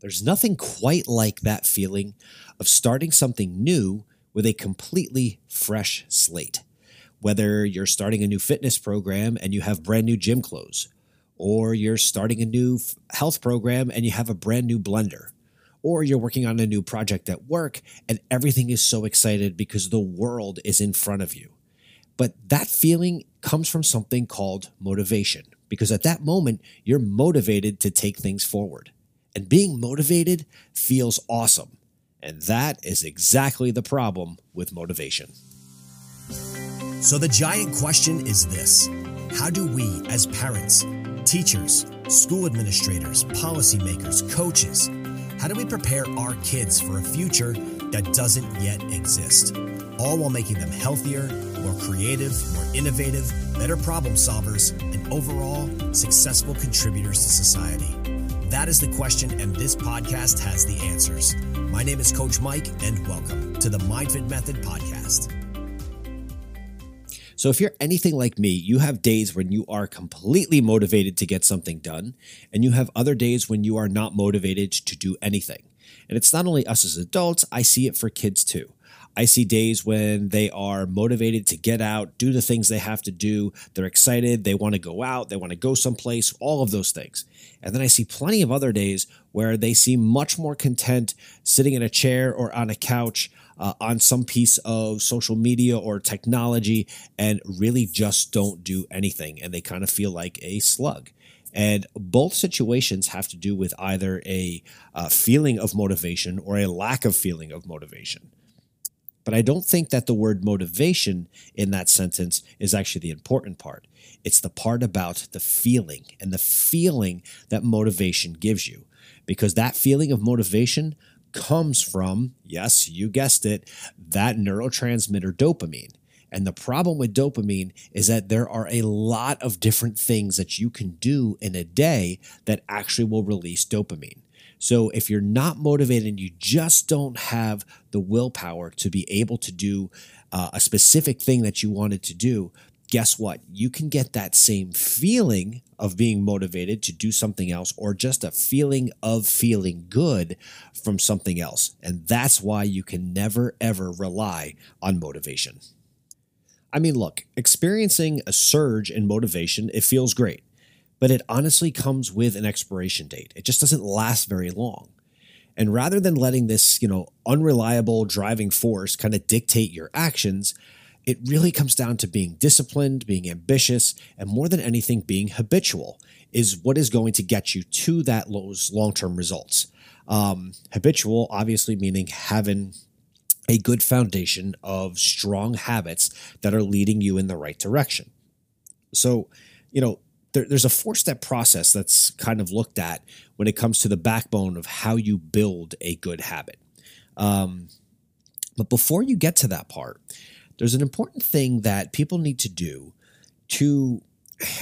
There's nothing quite like that feeling of starting something new with a completely fresh slate. Whether you're starting a new fitness program and you have brand new gym clothes, or you're starting a new health program and you have a brand new blender, or you're working on a new project at work and everything is so excited because the world is in front of you. But that feeling comes from something called motivation, because at that moment, you're motivated to take things forward. And being motivated feels awesome. And that is exactly the problem with motivation. So, the giant question is this How do we, as parents, teachers, school administrators, policymakers, coaches, how do we prepare our kids for a future that doesn't yet exist? All while making them healthier, more creative, more innovative, better problem solvers, and overall successful contributors to society. That is the question, and this podcast has the answers. My name is Coach Mike, and welcome to the MindFit Method Podcast. So, if you're anything like me, you have days when you are completely motivated to get something done, and you have other days when you are not motivated to do anything. And it's not only us as adults, I see it for kids too. I see days when they are motivated to get out, do the things they have to do. They're excited. They want to go out. They want to go someplace, all of those things. And then I see plenty of other days where they seem much more content sitting in a chair or on a couch uh, on some piece of social media or technology and really just don't do anything. And they kind of feel like a slug. And both situations have to do with either a uh, feeling of motivation or a lack of feeling of motivation. But I don't think that the word motivation in that sentence is actually the important part. It's the part about the feeling and the feeling that motivation gives you. Because that feeling of motivation comes from, yes, you guessed it, that neurotransmitter dopamine. And the problem with dopamine is that there are a lot of different things that you can do in a day that actually will release dopamine. So if you're not motivated and you just don't have the willpower to be able to do uh, a specific thing that you wanted to do, guess what? You can get that same feeling of being motivated to do something else or just a feeling of feeling good from something else. And that's why you can never, ever rely on motivation. I mean, look, experiencing a surge in motivation, it feels great but it honestly comes with an expiration date. It just doesn't last very long. And rather than letting this, you know, unreliable driving force kind of dictate your actions, it really comes down to being disciplined, being ambitious, and more than anything, being habitual is what is going to get you to that long-term results. Um, habitual, obviously, meaning having a good foundation of strong habits that are leading you in the right direction. So, you know, there, there's a four step process that's kind of looked at when it comes to the backbone of how you build a good habit. Um, but before you get to that part, there's an important thing that people need to do to.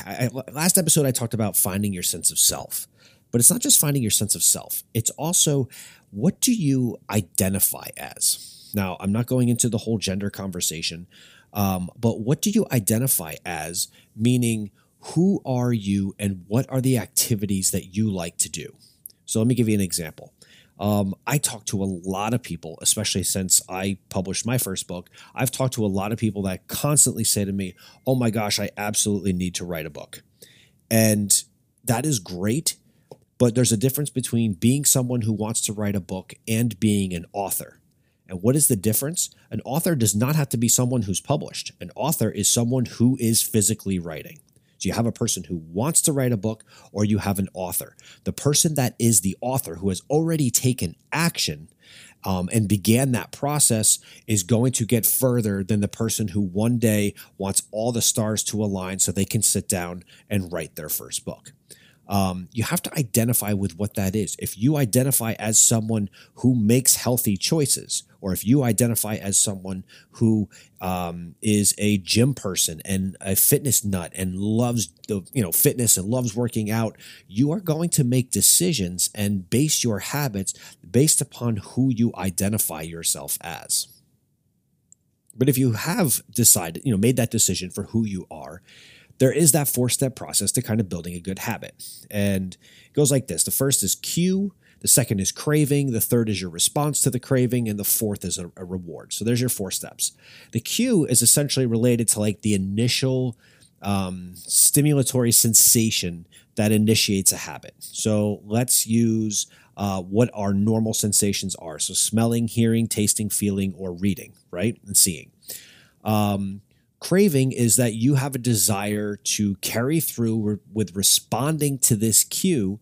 I, last episode, I talked about finding your sense of self, but it's not just finding your sense of self, it's also what do you identify as? Now, I'm not going into the whole gender conversation, um, but what do you identify as? Meaning, who are you and what are the activities that you like to do? So let me give you an example. Um, I talk to a lot of people, especially since I published my first book. I've talked to a lot of people that constantly say to me, Oh my gosh, I absolutely need to write a book. And that is great, but there's a difference between being someone who wants to write a book and being an author. And what is the difference? An author does not have to be someone who's published, an author is someone who is physically writing. So you have a person who wants to write a book, or you have an author. The person that is the author who has already taken action um, and began that process is going to get further than the person who one day wants all the stars to align so they can sit down and write their first book um, you have to identify with what that is. If you identify as someone who makes healthy choices, or if you identify as someone who um, is a gym person and a fitness nut and loves the you know fitness and loves working out, you are going to make decisions and base your habits based upon who you identify yourself as. But if you have decided, you know, made that decision for who you are, there is that four step process to kind of building a good habit. And it goes like this the first is cue, The second is craving. The third is your response to the craving. And the fourth is a, a reward. So there's your four steps. The cue is essentially related to like the initial um, stimulatory sensation that initiates a habit. So let's use uh, what our normal sensations are. So smelling, hearing, tasting, feeling, or reading, right? And seeing. Um, craving is that you have a desire to carry through re- with responding to this cue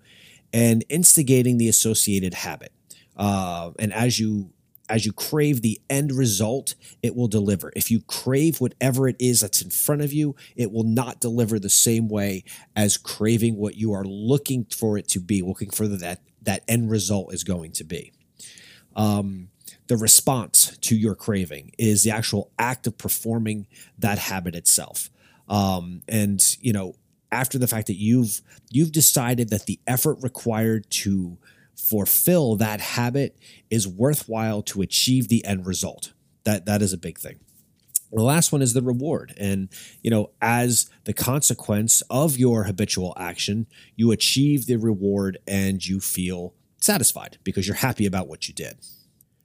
and instigating the associated habit. Uh, and as you as you crave the end result, it will deliver. If you crave whatever it is that's in front of you, it will not deliver the same way as craving what you are looking for it to be, looking for that that end result is going to be. Um, the response to your craving is the actual act of performing that habit itself. Um, and you know, after the fact that you've you've decided that the effort required to fulfill that habit is worthwhile to achieve the end result. That that is a big thing. The last one is the reward. And, you know, as the consequence of your habitual action, you achieve the reward and you feel satisfied because you're happy about what you did.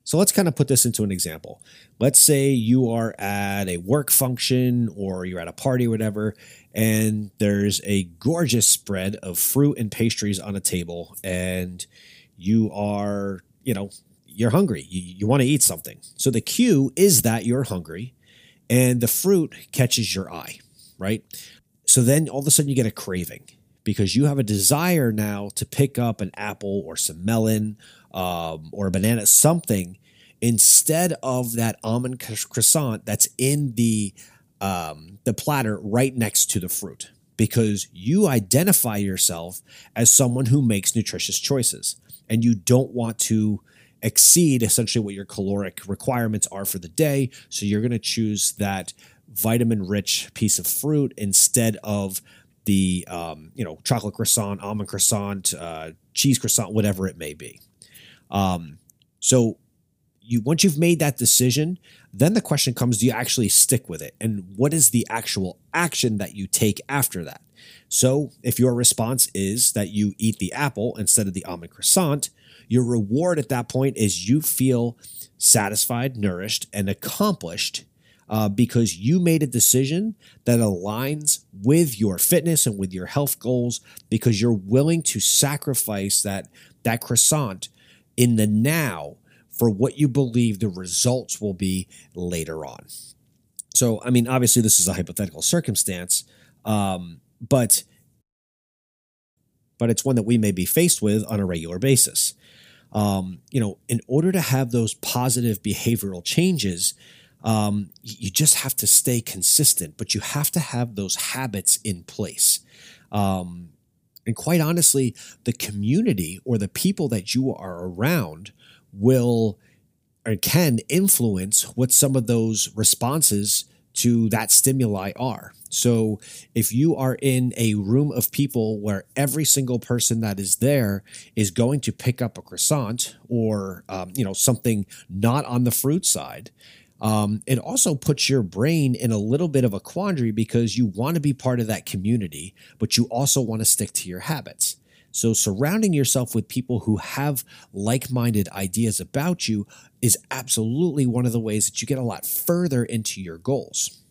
So let's kind of put this into an example. Let's say you are at a work function or you're at a party or whatever, and there's a gorgeous spread of fruit and pastries on a table, and you are, you know, you're hungry. You, you want to eat something. So the cue is that you're hungry and the fruit catches your eye, right? So then all of a sudden you get a craving because you have a desire now to pick up an apple or some melon um, or a banana, something instead of that almond croissant that's in the um, the platter right next to the fruit because you identify yourself as someone who makes nutritious choices and you don't want to exceed essentially what your caloric requirements are for the day. So you're going to choose that vitamin rich piece of fruit instead of the um, you know chocolate croissant, almond croissant, uh, cheese croissant, whatever it may be. Um, so you once you've made that decision, then the question comes: Do you actually stick with it? And what is the actual action that you take after that? So if your response is that you eat the apple instead of the almond croissant, your reward at that point is you feel satisfied, nourished, and accomplished uh, because you made a decision that aligns with your fitness and with your health goals because you're willing to sacrifice that that croissant in the now for what you believe the results will be later on. So, I mean, obviously, this is a hypothetical circumstance, um, but but it's one that we may be faced with on a regular basis um, you know, in order to have those positive behavioral changes, um, you just have to stay consistent, but you have to have those habits in place. Um, and quite honestly, the community or the people that you are around will or can influence what some of those responses to that stimuli are. So if you are in a room of people where every single person that is there is going to pick up a croissant or um, you know something not on the fruit side, um, it also puts your brain in a little bit of a quandary because you want to be part of that community, but you also want to stick to your habits. So, surrounding yourself with people who have like minded ideas about you is absolutely one of the ways that you get a lot further into your goals.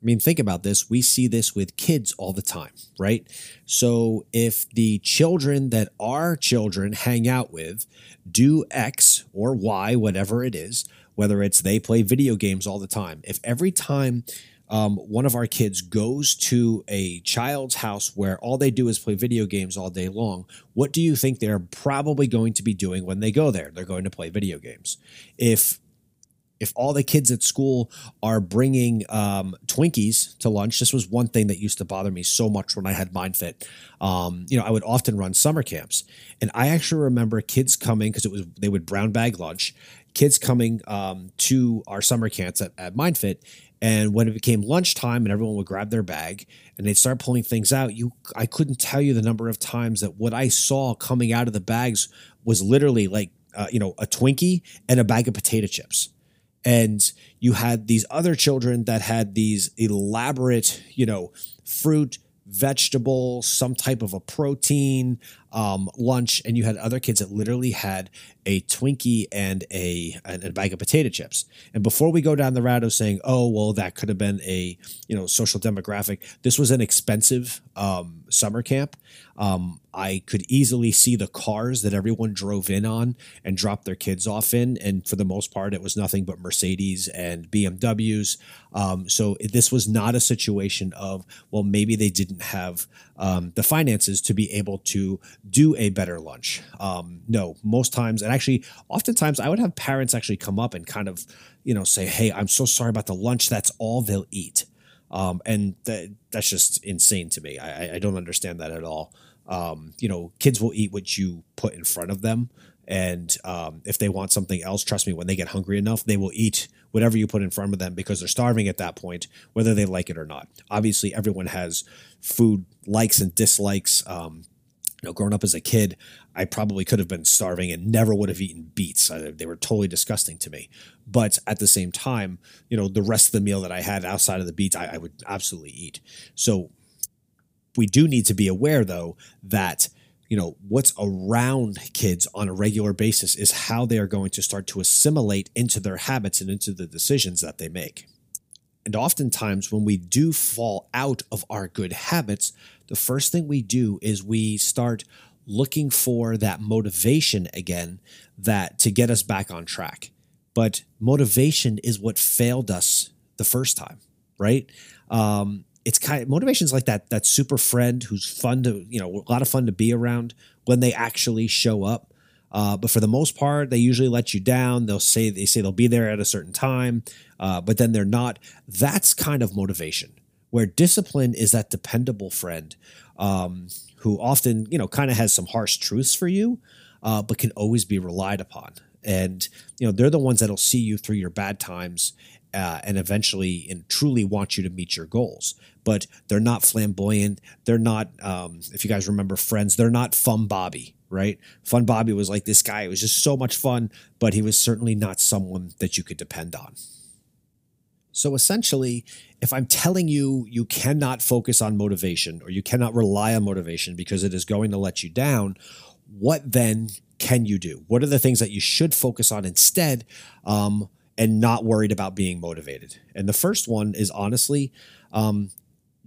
I mean, think about this. We see this with kids all the time, right? So, if the children that our children hang out with do X or Y, whatever it is, whether it's they play video games all the time, if every time um, one of our kids goes to a child's house where all they do is play video games all day long, what do you think they're probably going to be doing when they go there? They're going to play video games. If if all the kids at school are bringing um, Twinkies to lunch, this was one thing that used to bother me so much when I had MindFit. Um, you know, I would often run summer camps, and I actually remember kids coming because it was they would brown bag lunch. Kids coming um, to our summer camps at, at MindFit, and when it became lunchtime and everyone would grab their bag and they'd start pulling things out, you I couldn't tell you the number of times that what I saw coming out of the bags was literally like uh, you know a Twinkie and a bag of potato chips. And you had these other children that had these elaborate, you know, fruit, vegetable, some type of a protein, um, lunch and you had other kids that literally had a Twinkie and a, and a bag of potato chips. And before we go down the route of saying, oh, well, that could have been a, you know, social demographic, this was an expensive um, summer camp. Um, I could easily see the cars that everyone drove in on and dropped their kids off in. And for the most part, it was nothing but Mercedes and BMWs. Um, so this was not a situation of, well, maybe they didn't have um, the finances to be able to do a better lunch. Um, no, most times, and actually, oftentimes, I would have parents actually come up and kind of, you know, say, hey, I'm so sorry about the lunch. That's all they'll eat. Um, and that, that's just insane to me. I, I don't understand that at all. Um, you know, kids will eat what you put in front of them. And um, if they want something else, trust me, when they get hungry enough, they will eat whatever you put in front of them because they're starving at that point, whether they like it or not. Obviously, everyone has food likes and dislikes. You know, growing up as a kid, I probably could have been starving and never would have eaten beets. I, they were totally disgusting to me. But at the same time, you know, the rest of the meal that I had outside of the beets, I, I would absolutely eat. So we do need to be aware, though, that you know what's around kids on a regular basis is how they are going to start to assimilate into their habits and into the decisions that they make. And oftentimes, when we do fall out of our good habits, the first thing we do is we start looking for that motivation again that to get us back on track. But motivation is what failed us the first time, right? Um, it's kind of motivations like that that super friend who's fun to you know a lot of fun to be around when they actually show up. Uh, but for the most part, they usually let you down. They'll say they say they'll be there at a certain time, uh, but then they're not. That's kind of motivation. Where discipline is that dependable friend um, who often you know kind of has some harsh truths for you, uh, but can always be relied upon. And you know they're the ones that'll see you through your bad times uh, and eventually and truly want you to meet your goals. But they're not flamboyant. They're not, um, if you guys remember Friends, they're not Fun Bobby, right? Fun Bobby was like this guy. It was just so much fun, but he was certainly not someone that you could depend on. So essentially, if I'm telling you you cannot focus on motivation or you cannot rely on motivation because it is going to let you down, what then can you do? What are the things that you should focus on instead? Um, and not worried about being motivated. And the first one is honestly, um,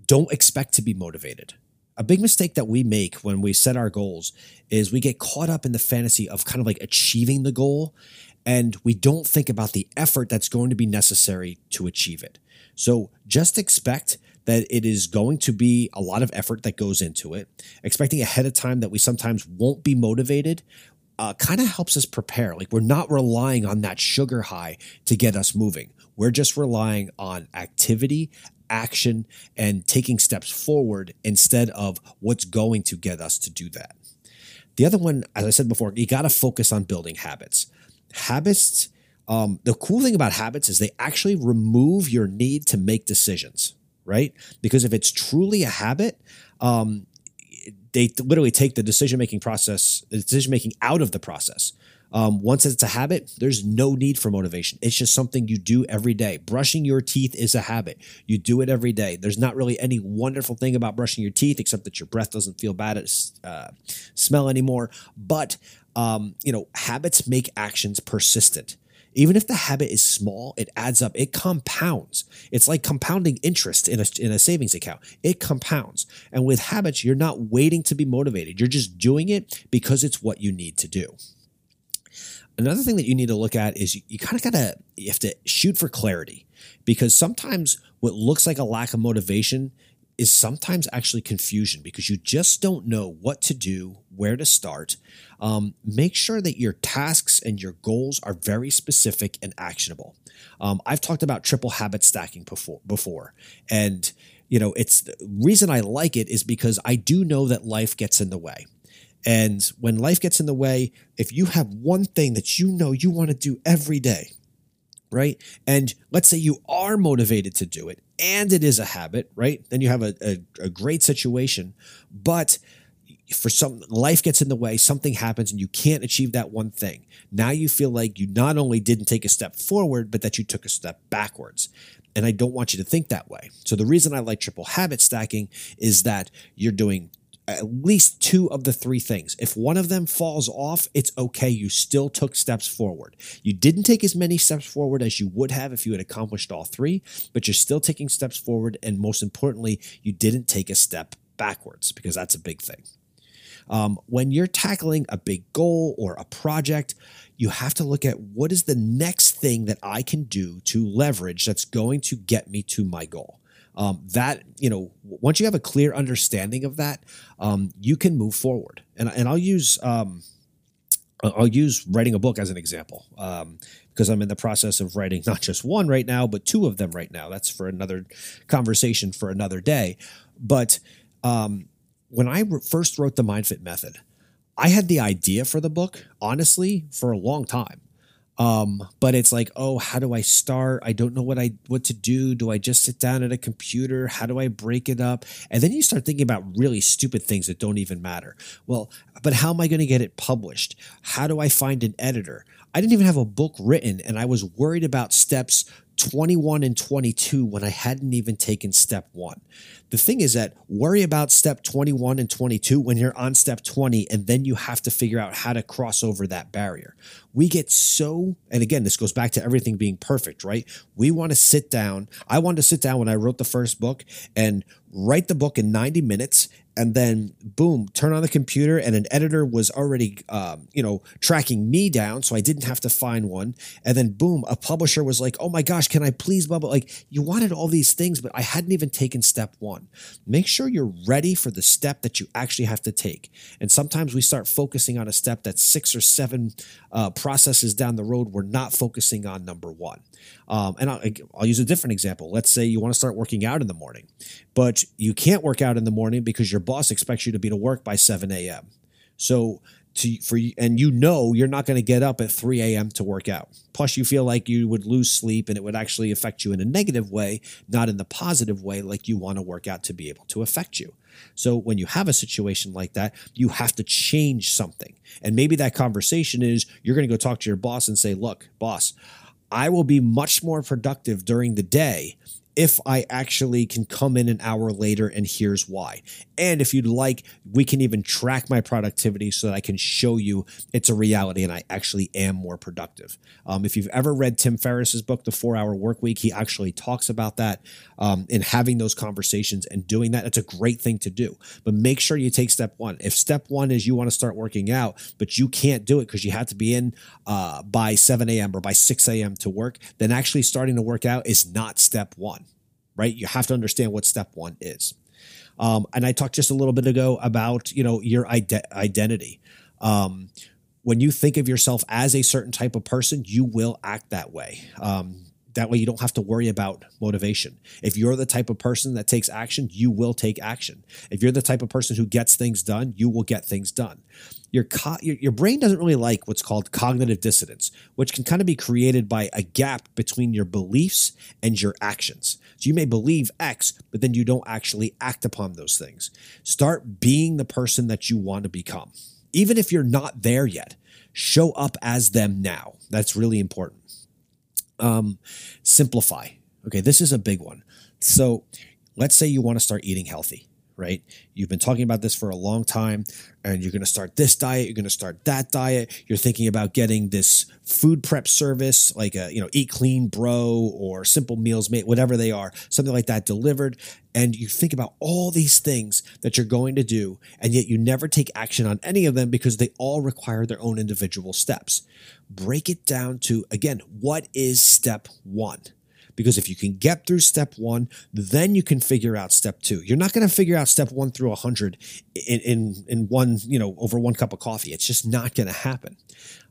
don't expect to be motivated. A big mistake that we make when we set our goals is we get caught up in the fantasy of kind of like achieving the goal and we don't think about the effort that's going to be necessary to achieve it. So just expect that it is going to be a lot of effort that goes into it, expecting ahead of time that we sometimes won't be motivated uh, kind of helps us prepare. Like we're not relying on that sugar high to get us moving. We're just relying on activity, action, and taking steps forward instead of what's going to get us to do that. The other one, as I said before, you got to focus on building habits. Habits, um, the cool thing about habits is they actually remove your need to make decisions, right? Because if it's truly a habit, um, they literally take the decision making process, the decision making out of the process. Um, once it's a habit, there's no need for motivation. It's just something you do every day. Brushing your teeth is a habit. You do it every day. There's not really any wonderful thing about brushing your teeth except that your breath doesn't feel bad at uh, smell anymore. But um, you know, habits make actions persistent. Even if the habit is small, it adds up. It compounds. It's like compounding interest in a, in a savings account. It compounds. And with habits, you're not waiting to be motivated. You're just doing it because it's what you need to do. Another thing that you need to look at is you, you kind of got to, you have to shoot for clarity because sometimes what looks like a lack of motivation is sometimes actually confusion because you just don't know what to do, where to start. Um, make sure that your tasks and your goals are very specific and actionable. Um, I've talked about triple habit stacking before, before, and you know it's the reason I like it is because I do know that life gets in the way. And when life gets in the way, if you have one thing that you know you want to do every day, right? And let's say you are motivated to do it and it is a habit, right? Then you have a, a, a, great situation. But for some life gets in the way, something happens and you can't achieve that one thing. Now you feel like you not only didn't take a step forward, but that you took a step backwards. And I don't want you to think that way. So the reason I like triple habit stacking is that you're doing at least two of the three things. If one of them falls off, it's okay. You still took steps forward. You didn't take as many steps forward as you would have if you had accomplished all three, but you're still taking steps forward. And most importantly, you didn't take a step backwards because that's a big thing. Um, when you're tackling a big goal or a project, you have to look at what is the next thing that I can do to leverage that's going to get me to my goal. Um, that you know, once you have a clear understanding of that, um, you can move forward. And and I'll use um, I'll use writing a book as an example um, because I'm in the process of writing not just one right now, but two of them right now. That's for another conversation for another day. But um, when I first wrote the MindFit method, I had the idea for the book, honestly, for a long time. Um, but it's like, oh, how do I start? I don't know what I what to do. Do I just sit down at a computer? How do I break it up? And then you start thinking about really stupid things that don't even matter. Well, but how am I going to get it published? How do I find an editor? I didn't even have a book written, and I was worried about steps 21 and 22 when I hadn't even taken step one. The thing is that worry about step 21 and 22 when you're on step 20, and then you have to figure out how to cross over that barrier. We get so, and again, this goes back to everything being perfect, right? We want to sit down. I wanted to sit down when I wrote the first book and write the book in 90 minutes and then boom turn on the computer and an editor was already um, you know tracking me down so i didn't have to find one. And then boom a publisher was like oh my gosh can i please bubble like you wanted all these things but i hadn't even taken step one. Make sure you're ready for the step that you actually have to take. And sometimes we start focusing on a step that's six or seven uh, processes down the road we're not focusing on number one um, and I'll, I'll use a different example let's say you want to start working out in the morning but you can't work out in the morning because your boss expects you to be to work by 7 a.m. So to for and you know you're not going to get up at 3 a.m. to work out. Plus, you feel like you would lose sleep and it would actually affect you in a negative way, not in the positive way, like you want to work out to be able to affect you. So when you have a situation like that, you have to change something. And maybe that conversation is you're going to go talk to your boss and say, "Look, boss, I will be much more productive during the day if I actually can come in an hour later and here's why. And if you'd like, we can even track my productivity so that I can show you it's a reality and I actually am more productive. Um, if you've ever read Tim Ferriss's book, The Four Hour Work Week, he actually talks about that um, and having those conversations and doing that. It's a great thing to do. But make sure you take step one. If step one is you want to start working out, but you can't do it because you have to be in uh, by 7 a.m. or by 6 a.m. to work, then actually starting to work out is not step one right? You have to understand what step one is. Um, and I talked just a little bit ago about you know your ide- identity. Um, when you think of yourself as a certain type of person, you will act that way. Um, that way, you don't have to worry about motivation. If you're the type of person that takes action, you will take action. If you're the type of person who gets things done, you will get things done. Your, co- your, your brain doesn't really like what's called cognitive dissonance, which can kind of be created by a gap between your beliefs and your actions. So you may believe X, but then you don't actually act upon those things. Start being the person that you want to become. Even if you're not there yet, show up as them now. That's really important um, simplify. Okay, this is a big one. So let's say you want to start eating healthy, right? You've been talking about this for a long time, and you're going to start this diet, you're going to start that diet. You're thinking about getting this food prep service, like a you know Eat Clean Bro or Simple Meals Mate, whatever they are, something like that delivered. And you think about all these things that you're going to do, and yet you never take action on any of them because they all require their own individual steps. Break it down to again, what is step one? Because if you can get through step one, then you can figure out step two. You're not going to figure out step one through a hundred in, in, in one, you know, over one cup of coffee. It's just not going to happen.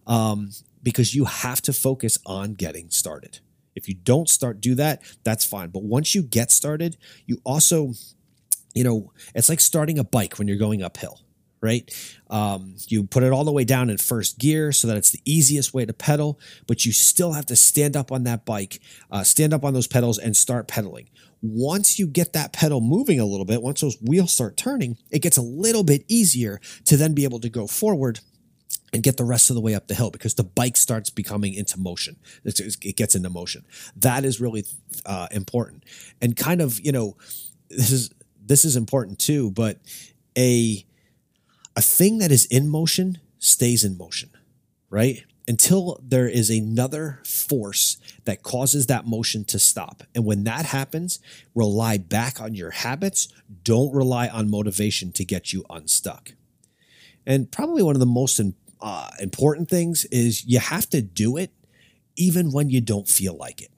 Um, because you have to focus on getting started. If you don't start, do that, that's fine. But once you get started, you also, you know, it's like starting a bike when you're going uphill right? Um, you put it all the way down in first gear so that it's the easiest way to pedal, but you still have to stand up on that bike, uh, stand up on those pedals, and start pedaling. Once you get that pedal moving a little bit, once those wheels start turning, it gets a little bit easier to then be able to go forward and get the rest of the way up the hill because the bike starts becoming into motion. it gets into motion. That is really uh, important. And kind of, you know, this is this is important too, but a a thing that is in motion stays in motion, right? Until there is another force that causes that motion to stop. And when that happens, rely back on your habits. Don't rely on motivation to get you unstuck. And probably one of the most uh, important things is you have to do it even when you don't feel like it.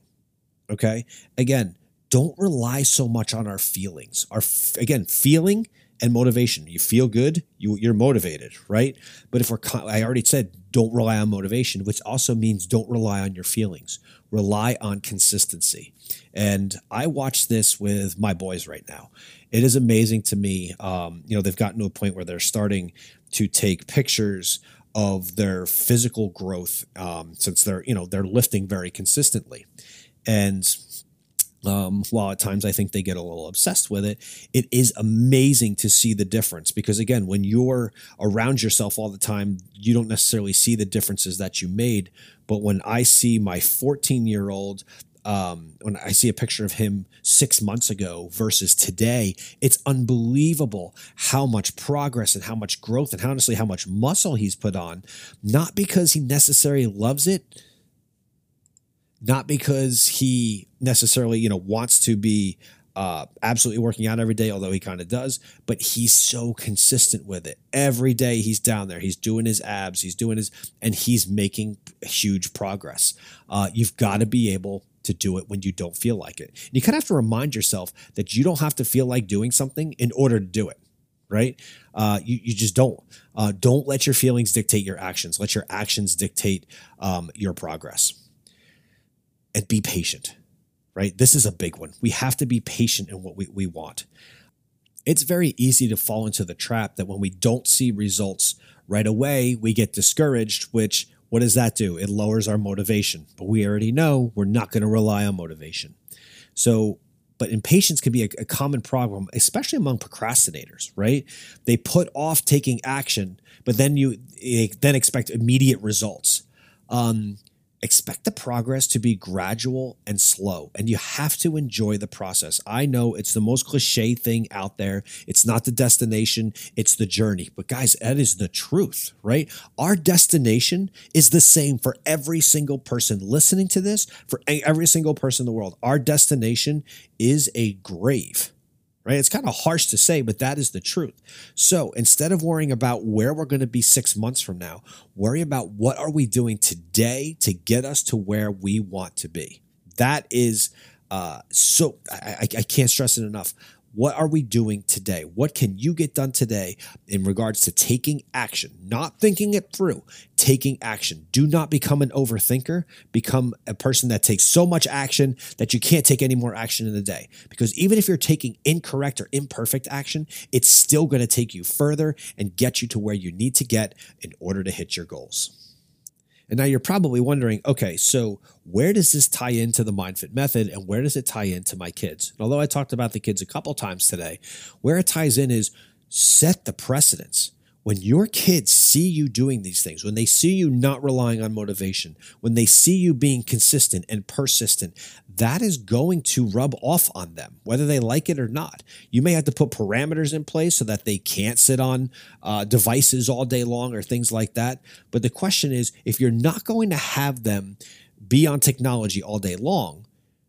Okay. Again, don't rely so much on our feelings. Our again, feeling and motivation. You feel good, you, you're motivated, right? But if we're, I already said, don't rely on motivation, which also means don't rely on your feelings. Rely on consistency. And I watch this with my boys right now. It is amazing to me. Um, you know, they've gotten to a point where they're starting to take pictures of their physical growth um, since they're you know they're lifting very consistently and um, while at times I think they get a little obsessed with it, it is amazing to see the difference because, again, when you're around yourself all the time, you don't necessarily see the differences that you made. But when I see my 14 year old um, when I see a picture of him six months ago versus today, it's unbelievable how much progress and how much growth and honestly how much muscle he's put on. Not because he necessarily loves it, not because he necessarily you know wants to be uh, absolutely working out every day, although he kind of does, but he's so consistent with it. Every day he's down there, he's doing his abs, he's doing his, and he's making huge progress. Uh, you've got to be able to do it when you don't feel like it. And you kind of have to remind yourself that you don't have to feel like doing something in order to do it. Right? Uh, you, you just don't. Uh, don't let your feelings dictate your actions. Let your actions dictate um, your progress. And be patient, right? This is a big one. We have to be patient in what we, we want. It's very easy to fall into the trap that when we don't see results right away, we get discouraged, which what does that do? It lowers our motivation. But we already know we're not going to rely on motivation. So, but impatience can be a, a, common problem, especially among procrastinators, right? They put off taking action, but then you then expect immediate results. Um, expect the progress to be gradual and slow, and you have to enjoy the process. I know it's the most cliche thing out there. It's not the destination, it's the journey. But guys, that is the truth, right? Our destination is the same for every single person listening to this, for every single person in the world. Our destination is a grave right? It's kind of harsh to say, but that is the truth. So instead of worrying about where we're going to be six months from now, worry about what are we doing today to get us to where we want to be. That is uh, so I, I can't stress it enough. What are we doing today? What can you get done today in regards to taking action, not thinking it through, taking action? Do not become an overthinker. Become a person that takes so much action that you can't take any more action in the day. Because even if you're taking incorrect or imperfect action, it's still going to take you further and get you to where you need to get in order to hit your goals. And now you're probably wondering, okay, so where does this tie into the MindFit method and where does it tie into my kids? And although I talked about the kids a couple times today, where it ties in is set the precedence when your kids see you doing these things, when they see you not relying on motivation, when they see you being consistent and persistent, that is going to rub off on them, whether they like it or not. You may have to put parameters in place so that they can't sit on uh, devices all day long or things like that. But the question is if you're not going to have them be on technology all day long,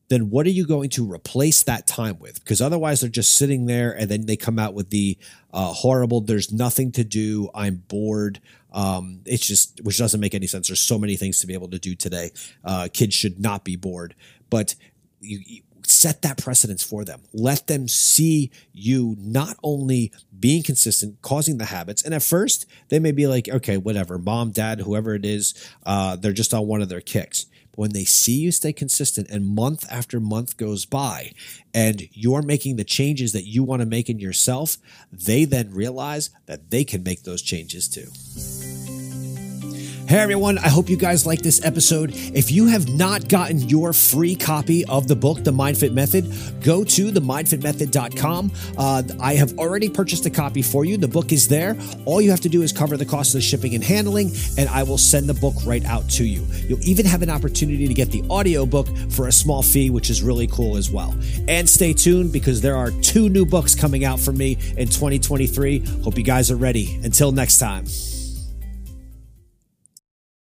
then what are you going to replace that time with? Because otherwise, they're just sitting there and then they come out with the uh, horrible, there's nothing to do, I'm bored. Um, it's just, which doesn't make any sense. There's so many things to be able to do today. Uh, kids should not be bored, but you, you set that precedence for them. Let them see you not only being consistent, causing the habits. And at first, they may be like, okay, whatever, mom, dad, whoever it is, uh, they're just on one of their kicks. When they see you stay consistent and month after month goes by and you're making the changes that you want to make in yourself, they then realize that they can make those changes too. Hey everyone, I hope you guys like this episode. If you have not gotten your free copy of the book, The MindFit Method, go to themindfitmethod.com. Uh, I have already purchased a copy for you. The book is there. All you have to do is cover the cost of the shipping and handling, and I will send the book right out to you. You'll even have an opportunity to get the audiobook for a small fee, which is really cool as well. And stay tuned because there are two new books coming out for me in 2023. Hope you guys are ready. Until next time.